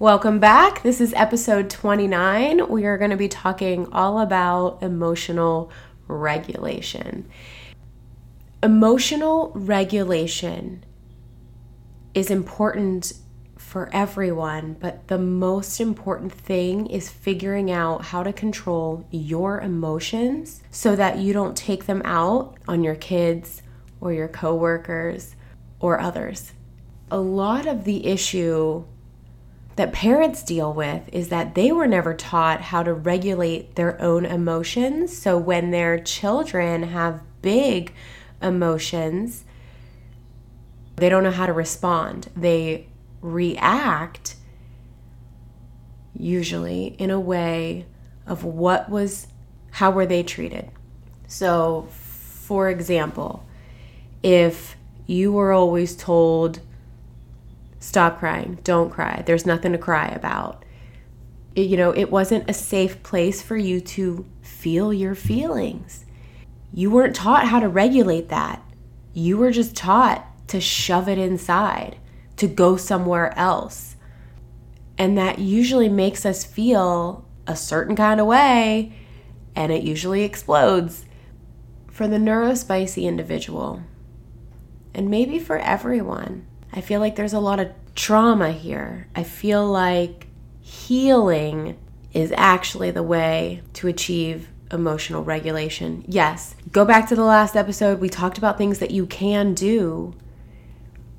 Welcome back. This is episode 29. We are going to be talking all about emotional regulation. Emotional regulation is important for everyone, but the most important thing is figuring out how to control your emotions so that you don't take them out on your kids or your coworkers or others. A lot of the issue that parents deal with is that they were never taught how to regulate their own emotions. So when their children have big emotions, they don't know how to respond. They react usually in a way of what was how were they treated. So, for example, if you were always told Stop crying. Don't cry. There's nothing to cry about. It, you know, it wasn't a safe place for you to feel your feelings. You weren't taught how to regulate that. You were just taught to shove it inside, to go somewhere else. And that usually makes us feel a certain kind of way, and it usually explodes. For the neurospicy individual, and maybe for everyone, I feel like there's a lot of trauma here. I feel like healing is actually the way to achieve emotional regulation. Yes, go back to the last episode. We talked about things that you can do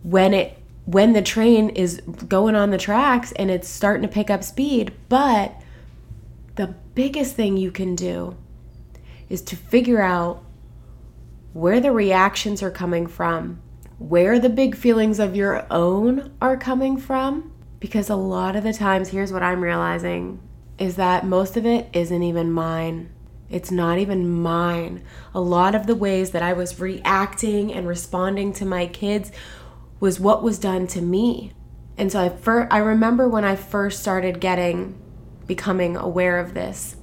when it when the train is going on the tracks and it's starting to pick up speed, but the biggest thing you can do is to figure out where the reactions are coming from where the big feelings of your own are coming from. Because a lot of the times, here's what I'm realizing is that most of it isn't even mine. It's not even mine. A lot of the ways that I was reacting and responding to my kids was what was done to me. And so I fir- I remember when I first started getting becoming aware of this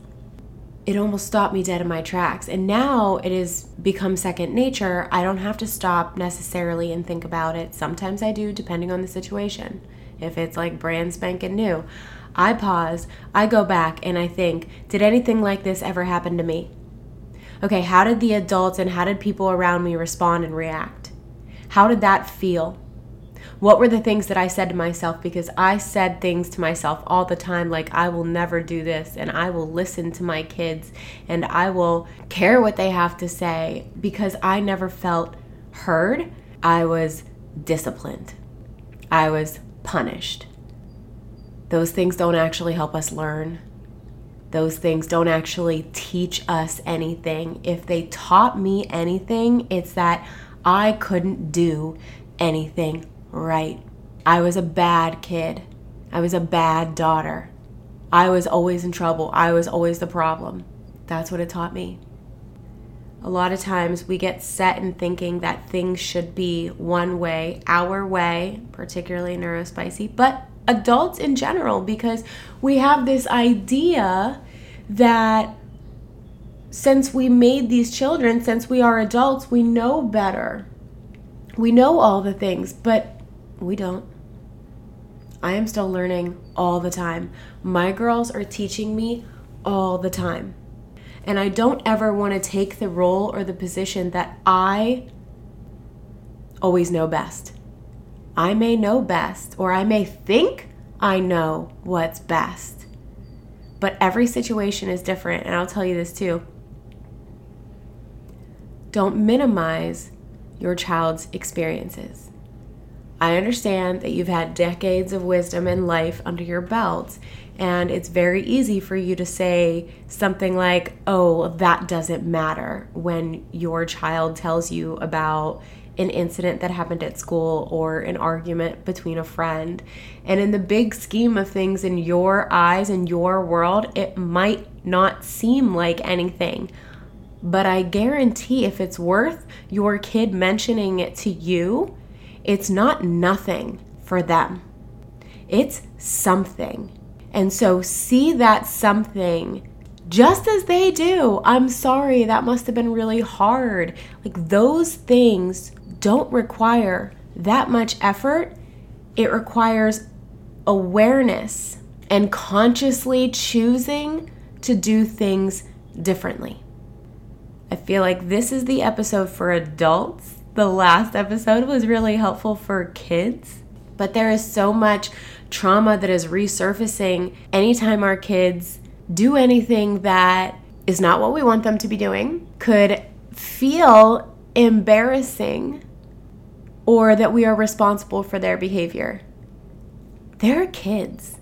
it almost stopped me dead in my tracks. And now it has become second nature. I don't have to stop necessarily and think about it. Sometimes I do, depending on the situation. If it's like brand spanking new, I pause, I go back, and I think, did anything like this ever happen to me? Okay, how did the adults and how did people around me respond and react? How did that feel? What were the things that I said to myself? Because I said things to myself all the time, like, I will never do this, and I will listen to my kids, and I will care what they have to say because I never felt heard. I was disciplined, I was punished. Those things don't actually help us learn. Those things don't actually teach us anything. If they taught me anything, it's that I couldn't do anything right. I was a bad kid. I was a bad daughter. I was always in trouble. I was always the problem. That's what it taught me. A lot of times we get set in thinking that things should be one way, our way, particularly neurospicy, but adults in general, because we have this idea that since we made these children, since we are adults, we know better. We know all the things, but we don't. I am still learning all the time. My girls are teaching me all the time. And I don't ever want to take the role or the position that I always know best. I may know best, or I may think I know what's best. But every situation is different, and I'll tell you this too. Don't minimize your child's experiences. I understand that you've had decades of wisdom and life under your belt, and it's very easy for you to say something like, oh, that doesn't matter when your child tells you about an incident that happened at school or an argument between a friend. And in the big scheme of things, in your eyes, in your world, it might not seem like anything. But I guarantee if it's worth your kid mentioning it to you, it's not nothing for them, it's something. And so see that something just as they do. I'm sorry, that must have been really hard. Like those things don't require that much effort. It requires awareness and consciously choosing to do things differently. I feel like this is the episode for adults. The last episode was really helpful for kids, but there is so much trauma that is resurfacing anytime our kids do anything that is not what we want them to be doing, could feel embarrassing, or that we are responsible for their behavior. They're kids.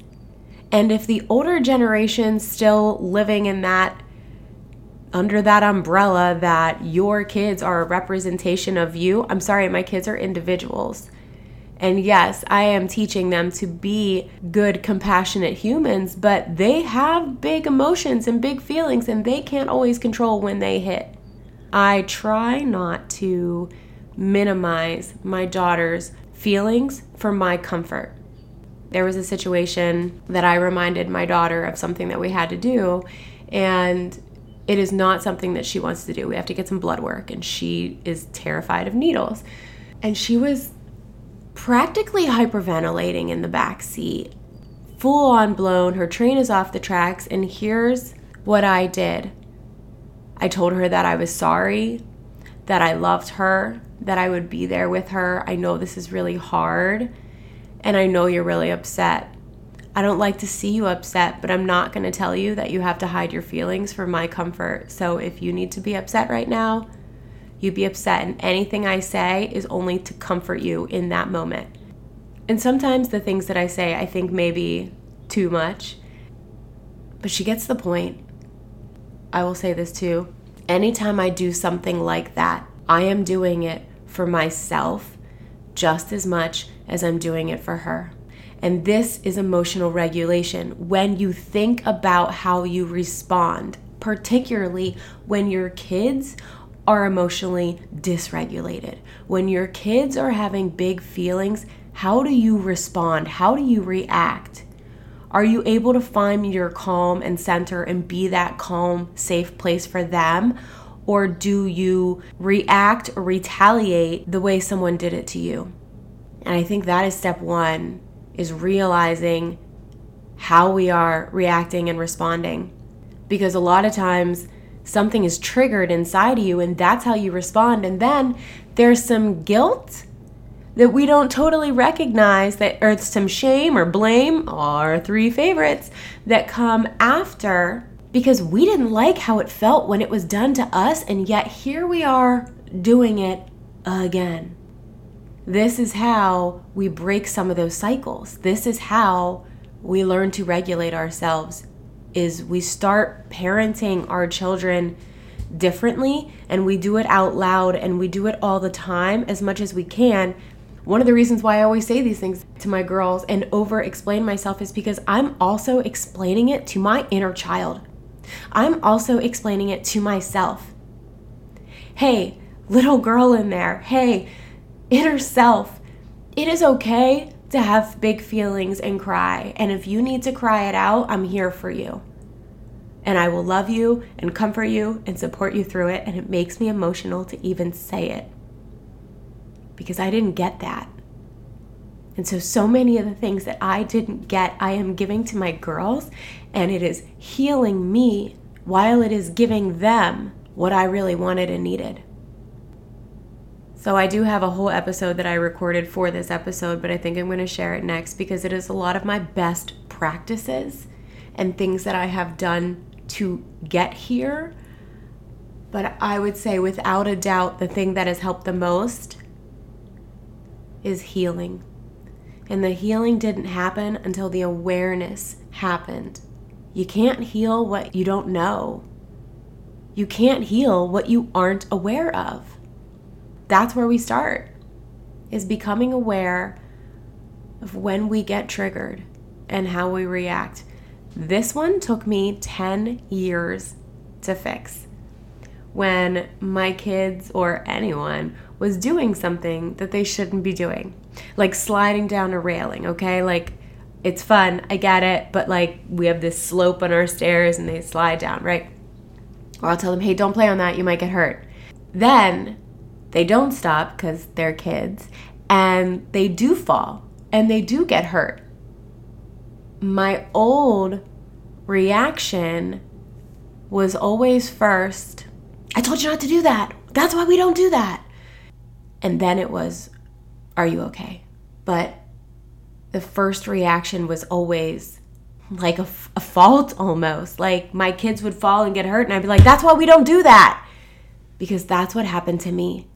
And if the older generation still living in that under that umbrella that your kids are a representation of you, I'm sorry, my kids are individuals. And yes, I am teaching them to be good, compassionate humans, but they have big emotions and big feelings, and they can't always control when they hit. I try not to minimize my daughter's feelings for my comfort. There was a situation that I reminded my daughter of something that we had to do, and it is not something that she wants to do. We have to get some blood work, and she is terrified of needles. And she was practically hyperventilating in the back seat, full on blown. Her train is off the tracks, and here's what I did I told her that I was sorry, that I loved her, that I would be there with her. I know this is really hard, and I know you're really upset. I don't like to see you upset, but I'm not going to tell you that you have to hide your feelings for my comfort. So if you need to be upset right now, you be upset, and anything I say is only to comfort you in that moment. And sometimes the things that I say, I think maybe too much, but she gets the point. I will say this too. Anytime I do something like that, I am doing it for myself just as much as I'm doing it for her. And this is emotional regulation. When you think about how you respond, particularly when your kids are emotionally dysregulated, when your kids are having big feelings, how do you respond? How do you react? Are you able to find your calm and center and be that calm, safe place for them? Or do you react or retaliate the way someone did it to you? And I think that is step one is realizing how we are reacting and responding. Because a lot of times something is triggered inside of you and that's how you respond. And then there's some guilt that we don't totally recognize that or some shame or blame our three favorites that come after because we didn't like how it felt when it was done to us and yet here we are doing it again this is how we break some of those cycles this is how we learn to regulate ourselves is we start parenting our children differently and we do it out loud and we do it all the time as much as we can one of the reasons why I always say these things to my girls and over explain myself is because I'm also explaining it to my inner child. I'm also explaining it to myself. Hey, little girl in there. Hey, inner self. It is okay to have big feelings and cry. And if you need to cry it out, I'm here for you. And I will love you and comfort you and support you through it. And it makes me emotional to even say it because I didn't get that. And so, so many of the things that I didn't get, I am giving to my girls, and it is healing me while it is giving them what I really wanted and needed. So, I do have a whole episode that I recorded for this episode, but I think I'm going to share it next because it is a lot of my best practices and things that I have done to get here. But I would say, without a doubt, the thing that has helped the most is healing. And the healing didn't happen until the awareness happened. You can't heal what you don't know. You can't heal what you aren't aware of. That's where we start. Is becoming aware of when we get triggered and how we react. This one took me 10 years to fix. When my kids or anyone was doing something that they shouldn't be doing, like sliding down a railing, okay? Like, it's fun, I get it, but like, we have this slope on our stairs and they slide down, right? Or I'll tell them, hey, don't play on that, you might get hurt. Then they don't stop because they're kids and they do fall and they do get hurt. my old reaction was always first, I told you not to do that. That's why we don't do that. And then it was, Are you okay? But the first reaction was always like a, fault almost. Like my kids would fall and get hurt, and I'd be like, That's why we don't do that. Because that's what happened to me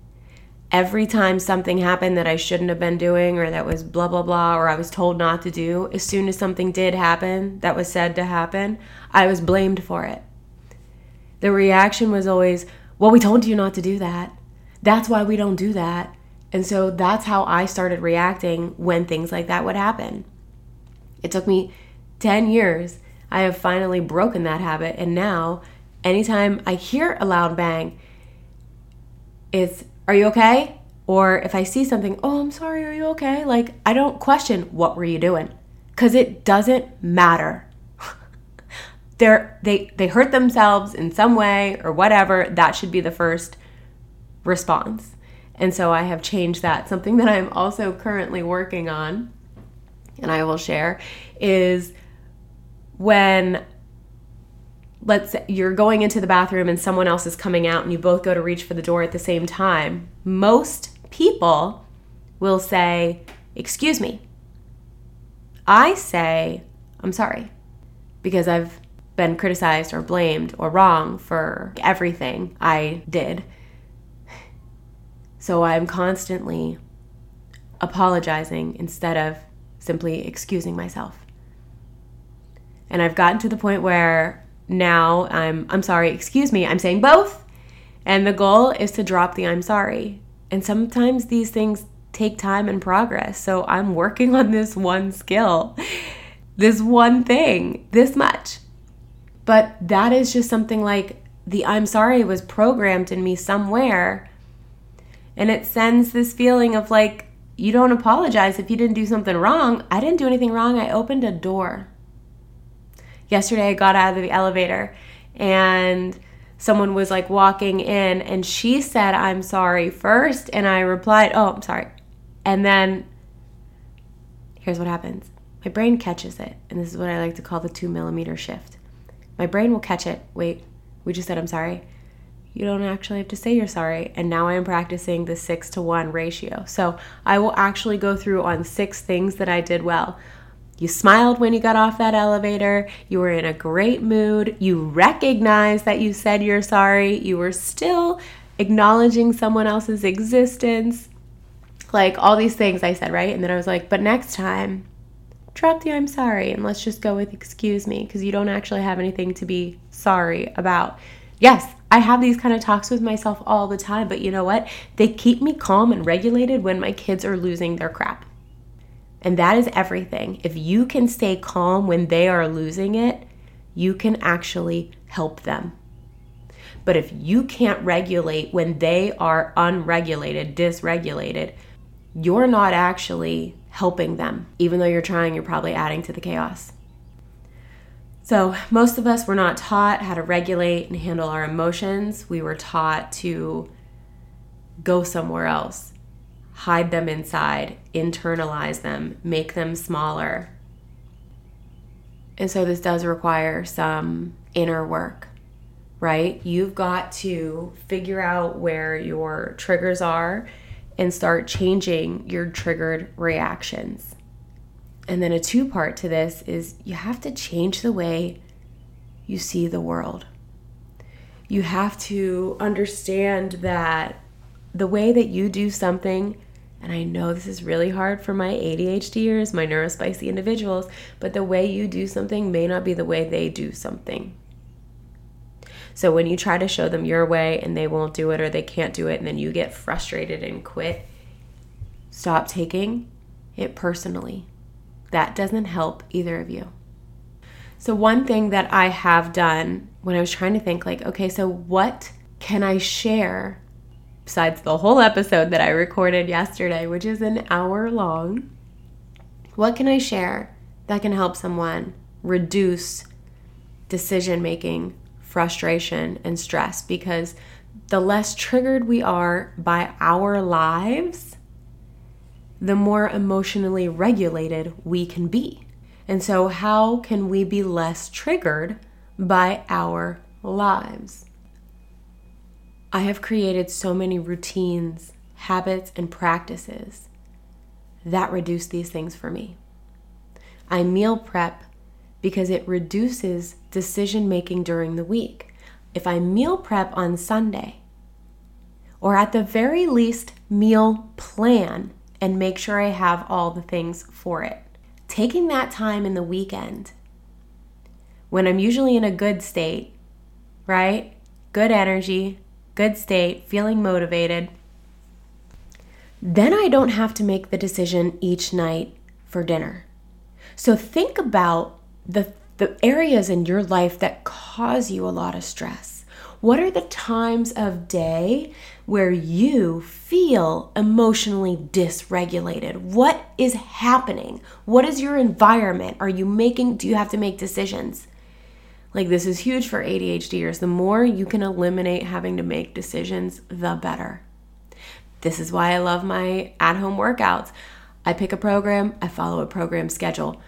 every time something happened that I shouldn't have been doing or that was blah, blah, blah, or I was told not to do, as soon as something did happen that was said to happen, I was blamed for it. The reaction was always, well, we told you not to do that. That's why we don't do that. And so that's how I started reacting when things like that would happen. It took me 10 years. I have finally broken that habit. And now, anytime I hear a loud bang, it's are you okay? Or if I see something, Oh, I'm sorry, are you okay? Like, I don't question, What were you doing? Because it doesn't matter. They're, they, they hurt themselves in some way or whatever. That should be the first response. And so I have changed that. Something that I'm also currently working on, and I will share, is when let's you're going into the bathroom and someone else is coming out and you both go to reach for the door at the same time, most people will say, Excuse me. I say, I'm sorry, because I've been criticized or blamed or wrong for everything I did. So I'm constantly apologizing instead of simply excusing myself. And I've gotten to the point where now I'm I'm sorry, excuse me, I'm saying both. And the goal is to drop the I'm sorry. And sometimes these things take time and progress. So I'm working on this one skill, this one thing, this much. But that is just something like the I'm sorry was programmed in me somewhere. And it sends this feeling of like, you don't apologize if you didn't do something wrong. I didn't do anything wrong. I opened a door yesterday I got out of the elevator and someone was like walking in and she said, I'm sorry first. And I replied, Oh, I'm sorry. And then here's what happens my brain catches it. And this is what I like to call the two millimeter shift. My brain will catch it. Wait, we just said, I'm sorry. You don't actually have to say you're sorry. And now I'm practicing the six to one ratio. So I will actually go through on six things that I did well. You smiled when you got off that elevator. You were in a great mood. You recognized that you said you're sorry. You were still acknowledging someone else's existence. Like all these things I said, right? And then I was like, but next time, drop the I'm sorry and let's just go with excuse me because you don't actually have anything to be sorry about. Yes, I have these kind of talks with myself all the time, but you know what? They keep me calm and regulated when my kids are losing their crap. And that is everything. If you can stay calm when they are losing it, you can actually help them. But if you can't regulate when they are unregulated, dysregulated, you're not actually helping them. Even though you're trying, you're probably adding to the chaos. So, most of us were not taught how to regulate and handle our emotions. We were taught to go somewhere else hide them inside, internalize them, make them smaller. And so this does require some inner work, right? You've got to figure out where your triggers are and start changing your triggered reactions. And then a two part to this is you have to change the way you see the world. You have to understand that the way that you do something and I know this is really hard for my ADHDers, my neurospicy individuals, but the way you do something may not be the way they do something. So when you try to show them your way and they won't do it or they can't do it, and then you get frustrated and quit, stop taking it personally. That doesn't help either of you. So, one thing that I have done when I was trying to think, like, okay, so what can I share besides the whole episode that I recorded yesterday, which is an hour long, what can I share that can help someone reduce decision making, frustration, and stress? Because the less triggered we are by our lives, the more emotionally regulated we can be. And so, how can we be less triggered by our lives? I have created so many routines, habits, and practices that reduce these things for me. I meal prep because it reduces decision making during the week. If I meal prep on Sunday, or at the very least, meal plan and make sure I have all the things for it. Taking that time in the weekend when I'm usually in a good state, right? Good energy, good state, feeling motivated. Then I don't have to make the decision each night for dinner. So think about the, the areas in your life that cause you a lot of stress. What are the times of day where you feel emotionally dysregulated? What is happening? What is your environment? Are you making, do you have to make decisions? Like, this is huge for ADHDers. The more you can eliminate having to make decisions, the better. This is why I love my at home workouts. I pick a program, I follow a program schedule.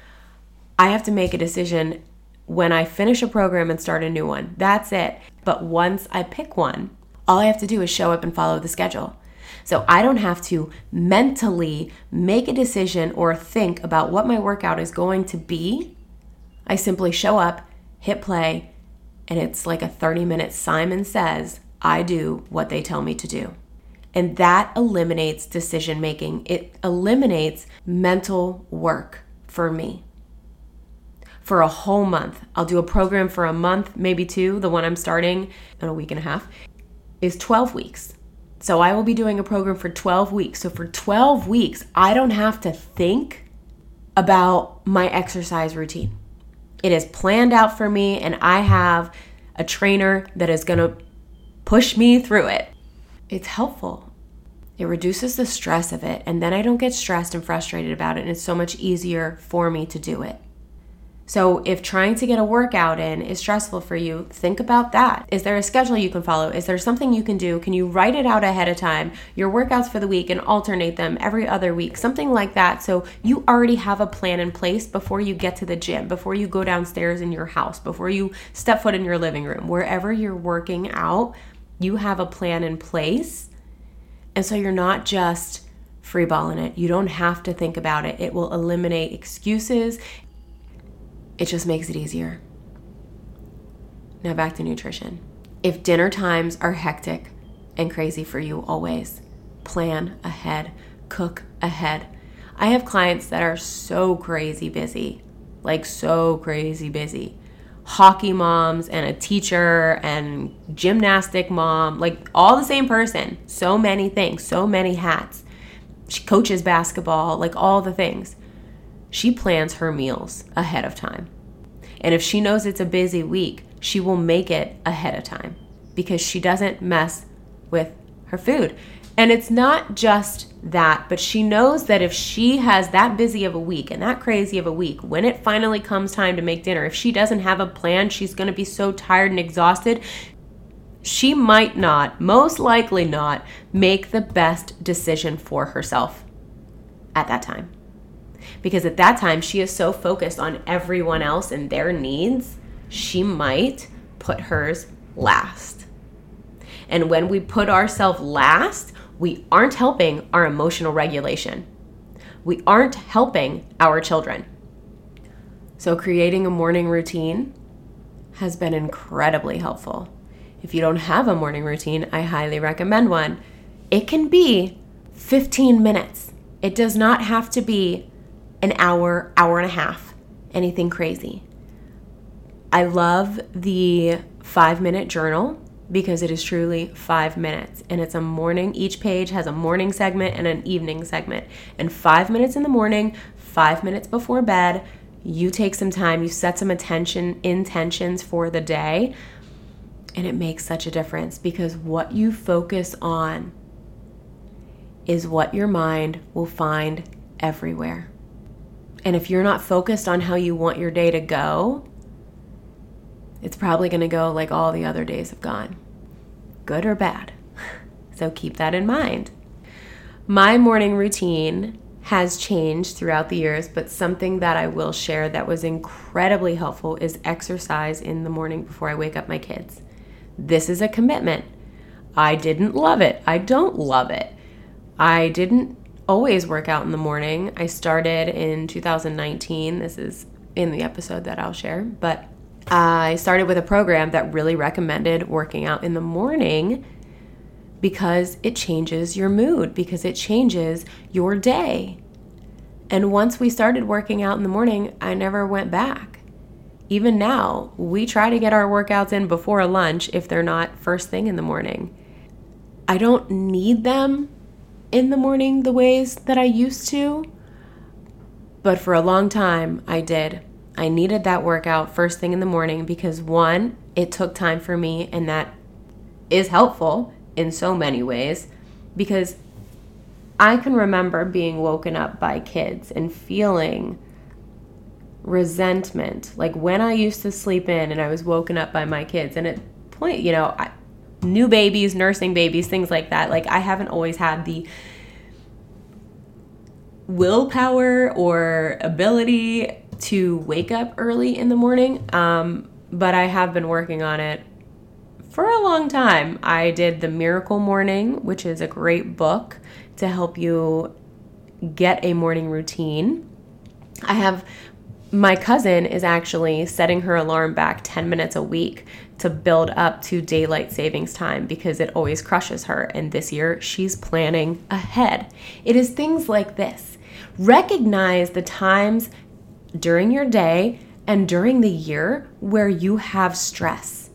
I have to make a decision when I finish a program and start a new one. That's it. But once I pick one, all I have to do is show up and follow the schedule. So I don't have to mentally make a decision or think about what my workout is going to be. I simply show up, hit play, and it's like a 30 minute Simon says, I do what they tell me to do. And that eliminates decision making. It eliminates mental work for me. For a whole month, I'll do a program for a month, maybe two. The one I'm starting in a week and a half is 12 weeks. So I will be doing a program for 12 weeks. So for 12 weeks, I don't have to think about my exercise routine. It is planned out for me, and I have a trainer that is going to push me through it. It's helpful. It reduces the stress of it, and then I don't get stressed and frustrated about it, and it's so much easier for me to do it. So, if trying to get a workout in is stressful for you, think about that. Is there a schedule you can follow? Is there something you can do? Can you write it out ahead of time, your workouts for the week, and alternate them every other week? Something like that. So, you already have a plan in place before you get to the gym, before you go downstairs in your house, before you step foot in your living room, wherever you're working out, you have a plan in place. And so, you're not just freeballing it. You don't have to think about it. It will eliminate excuses. It just makes it easier. Now back to nutrition. If dinner times are hectic and crazy for you always, plan ahead, cook ahead. I have clients that are so crazy busy, like so crazy busy. Hockey moms and a teacher and gymnastic mom, like all the same person. So many things, so many hats. She coaches basketball, like all the things she plans her meals ahead of time. And if she knows it's a busy week, she will make it ahead of time because she doesn't mess with her food. And it's not just that, but she knows that if she has that busy of a week and that crazy of a week, when it finally comes time to make dinner, if she doesn't have a plan, she's going to be so tired and exhausted. She might not, most likely not, make the best decision for herself at that time because at that time she is so focused on everyone else and their needs, she might put hers last. And when we put ourselves last, we aren't helping our emotional regulation. We aren't helping our children. So, creating a morning routine has been incredibly helpful. If you don't have a morning routine, I highly recommend one. It can be 15 minutes. It does not have to be an hour, hour and a half, anything crazy. I love the five minute journal because it is truly five minutes and it's a morning. Each page has a morning segment and an evening segment. And five minutes in the morning, five minutes before bed, you take some time, you set some attention, intentions for the day, and it makes such a difference because what you focus on is what your mind will find everywhere. And if you're not focused on how you want your day to go, it's probably going to go like all the other days have gone, good or bad. So keep that in mind. My morning routine has changed throughout the years, but something that I will share that was incredibly helpful is exercise in the morning before I wake up my kids. This is a commitment. I didn't love it. I don't love it. I didn't always work out in the morning. I started in 2019. This is in the episode that I'll share, but I started with a program that really recommended working out in the morning because it changes your mood, because it changes your day. And once we started working out in the morning, I never went back. Even now, we try to get our workouts in before lunch if they're not first thing in the morning. I don't need them in the morning the ways that I used to, but for a long time I did. I needed that workout first thing in the morning because one, it took time for me, and that is helpful in so many ways because I can remember being woken up by kids and feeling resentment. Like when I used to sleep in and I was woken up by my kids, and at point, you know, I, new babies, nursing babies, things like that. Like I haven't always had the willpower or ability to wake up early in the morning, um, but I have been working on it for a long time. I did The Miracle Morning, which is a great book to help you get a morning routine. I have my cousin is actually setting her alarm back 10 minutes a week to build up to daylight savings time because it always crushes her. And this year she's planning ahead. It is things like this. Recognize the times during your day and during the year where you have stress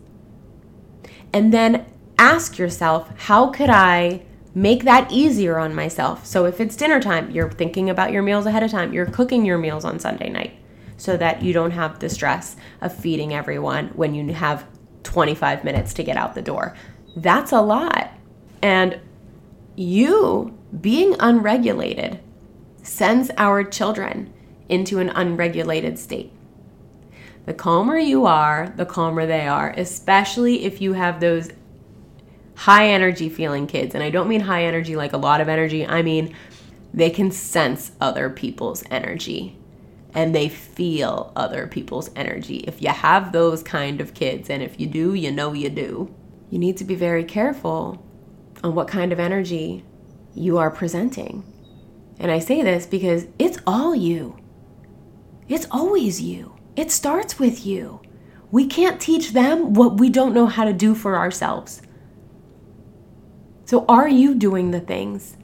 and then ask yourself, how could I make that easier on myself? So if it's dinner time, you're thinking about your meals ahead of time, you're cooking your meals on Sunday night so that you don't have the stress of feeding everyone when you have 25 minutes to get out the door. That's a lot. And you being unregulated sends our children into an unregulated state. The calmer you are, the calmer they are, especially if you have those high energy feeling kids. And I don't mean high energy like a lot of energy, I mean they can sense other people's energy and they feel other people's energy. If you have those kind of kids, and if you do, you know you do, you need to be very careful on what kind of energy you are presenting. And I say this because it's all you, it's always you. It starts with you. We can't teach them what we don't know how to do for ourselves. So, are you doing the things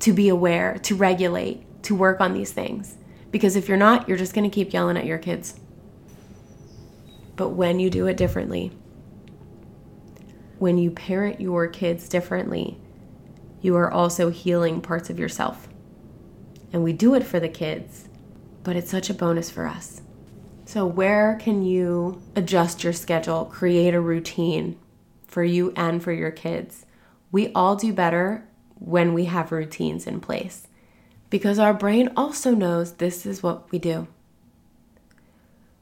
to be aware, to regulate, to work on these things? Because if you're not, you're just going to keep yelling at your kids. But when you do it differently, when you parent your kids differently, you are also healing parts of yourself. And we do it for the kids, but it's such a bonus for us. So, where can you adjust your schedule, create a routine for you and for your kids? We all do better when we have routines in place because our brain also knows this is what we do.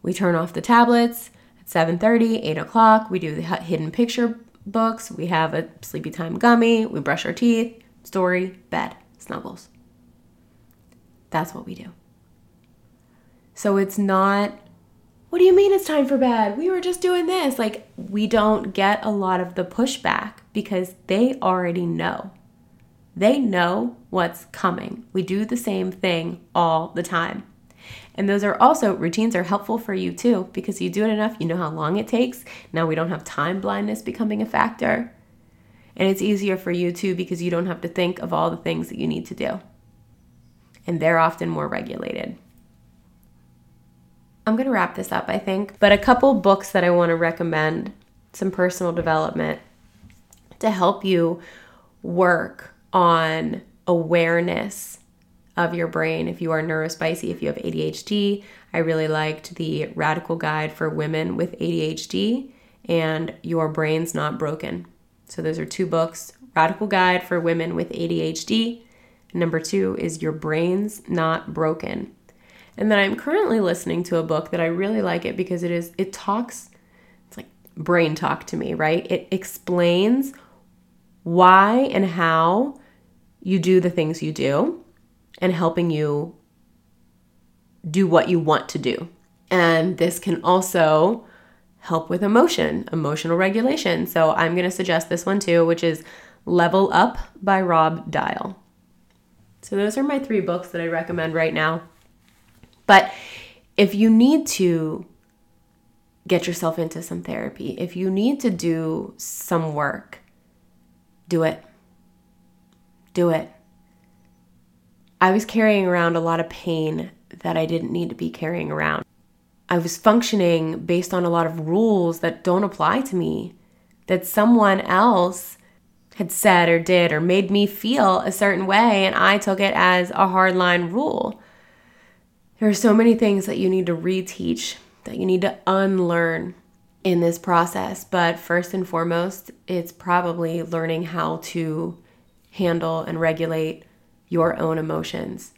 We turn off the tablets at 7:30, 8 o'clock. We do the hidden picture books. We have a sleepy time gummy. We brush our teeth. Story, bed, snuggles. That's what we do. So it's not what do you mean it's time for bed? We were just doing this. Like, we don't get a lot of the pushback because they already know. They know what's coming. We do the same thing all the time. And those are also routines are helpful for you too because you do it enough, you know how long it takes. Now we don't have time blindness becoming a factor. And it's easier for you too because you don't have to think of all the things that you need to do. And they're often more regulated. I'm going to wrap this up, I think. But a couple books that I want to recommend, some personal development to help you work on awareness of your brain. If you are neurospicy, if you have ADHD, I really liked the Radical Guide for Women with ADHD and Your Brain's Not Broken. So those are two books Radical Guide for Women with ADHD. Number two is Your Brain's Not Broken. And then I'm currently listening to a book that I really like it because it is it talks it's like brain talk to me, right? It explains why and how you do the things you do and helping you do what you want to do. And this can also help with emotion, emotional regulation. So I'm going to suggest this one too, which is Level Up by Rob Dial. So those are my three books that I recommend right now. But if you need to get yourself into some therapy, if you need to do some work, do it. Do it. I was carrying around a lot of pain that I didn't need to be carrying around. I was functioning based on a lot of rules that don't apply to me, that someone else had said or did or made me feel a certain way, and I took it as a hardline rule. There are so many things that you need to reteach, that you need to unlearn in this process. But first and foremost, it's probably learning how to handle and regulate your own emotions.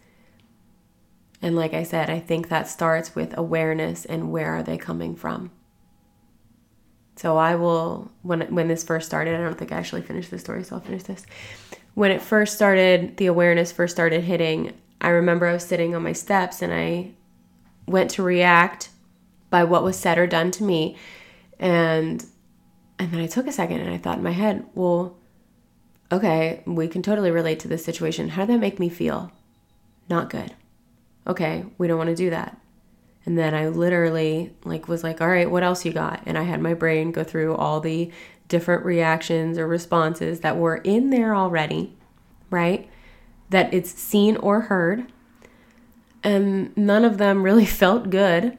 And like I said, I think that starts with awareness and where are they coming from. So I will when when this first started, I don't think I actually finished the story, so I'll finish this. When it first started, the awareness first started hitting, I remember I was sitting on my steps and I went to react by what was said or done to me. And and then I took a second and I thought in my head, well, okay, we can totally relate to this situation. How did that make me feel? Not good. Okay, we don't want to do that. And then I literally like was like, all right, what else you got? And I had my brain go through all the different reactions or responses that were in there already, right? That it's seen or heard. And none of them really felt good.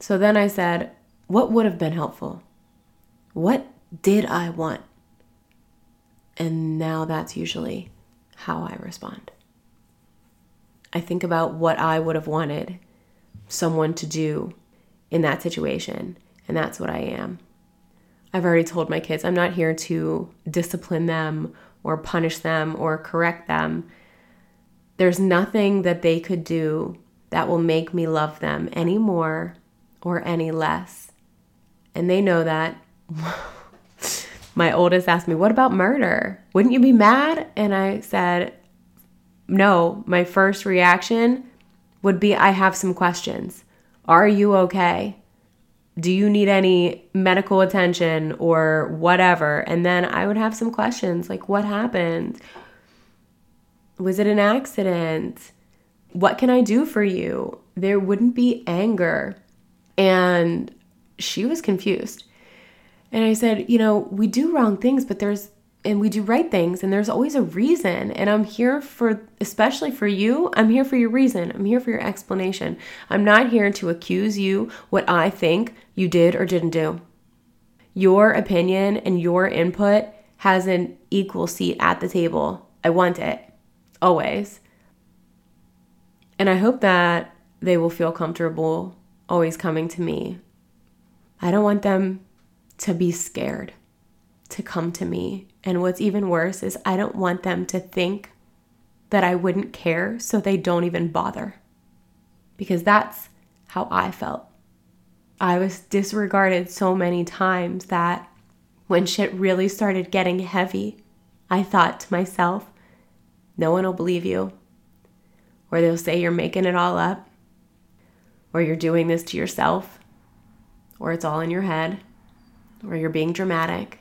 So then I said, what would have been helpful? What did I want? And now that's usually how I respond. I think about what I would have wanted someone to do in that situation, and that's what I am. I've already told my kids I'm not here to discipline them or punish them or correct them. There's nothing that they could do that will make me love them any more or any less. And they know that. my oldest asked me, What about murder? Wouldn't you be mad? And I said, No, my first reaction would be I have some questions. Are you okay? Do you need any medical attention or whatever? And then I would have some questions like, What happened? Was it an accident? What can I do for you? There wouldn't be anger. And she was confused. And I said, You know, we do wrong things, but there's, and we do right things, and there's always a reason. And I'm here for, especially for you, I'm here for your reason. I'm here for your explanation. I'm not here to accuse you what I think you did or didn't do. Your opinion and your input has an equal seat at the table. I want it, always. And I hope that they will feel comfortable always coming to me. I don't want them to be scared to come to me. And what's even worse is I don't want them to think that I wouldn't care, so they don't even bother. Because that's how I felt. I was disregarded so many times that when shit really started getting heavy, I thought to myself, no one will believe you. Or they'll say you're making it all up. Or you're doing this to yourself. Or it's all in your head or you're being dramatic,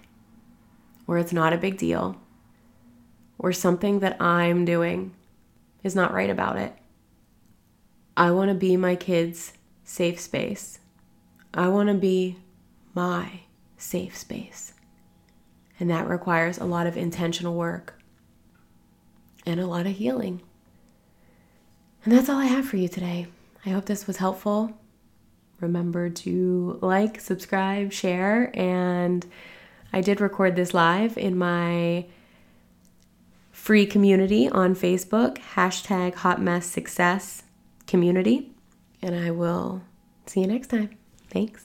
or it's not a big deal, or something that I'm doing is not right about it. I want to be my kids' safe space. I want to be my safe space. And that requires a lot of intentional work and a lot of healing. And that's all I have for you today. I hope this was helpful remember to like, subscribe, share, and I did record this live in my free community on Facebook, hashtag Hot Mess Success Community. And I will see you next time. Thanks.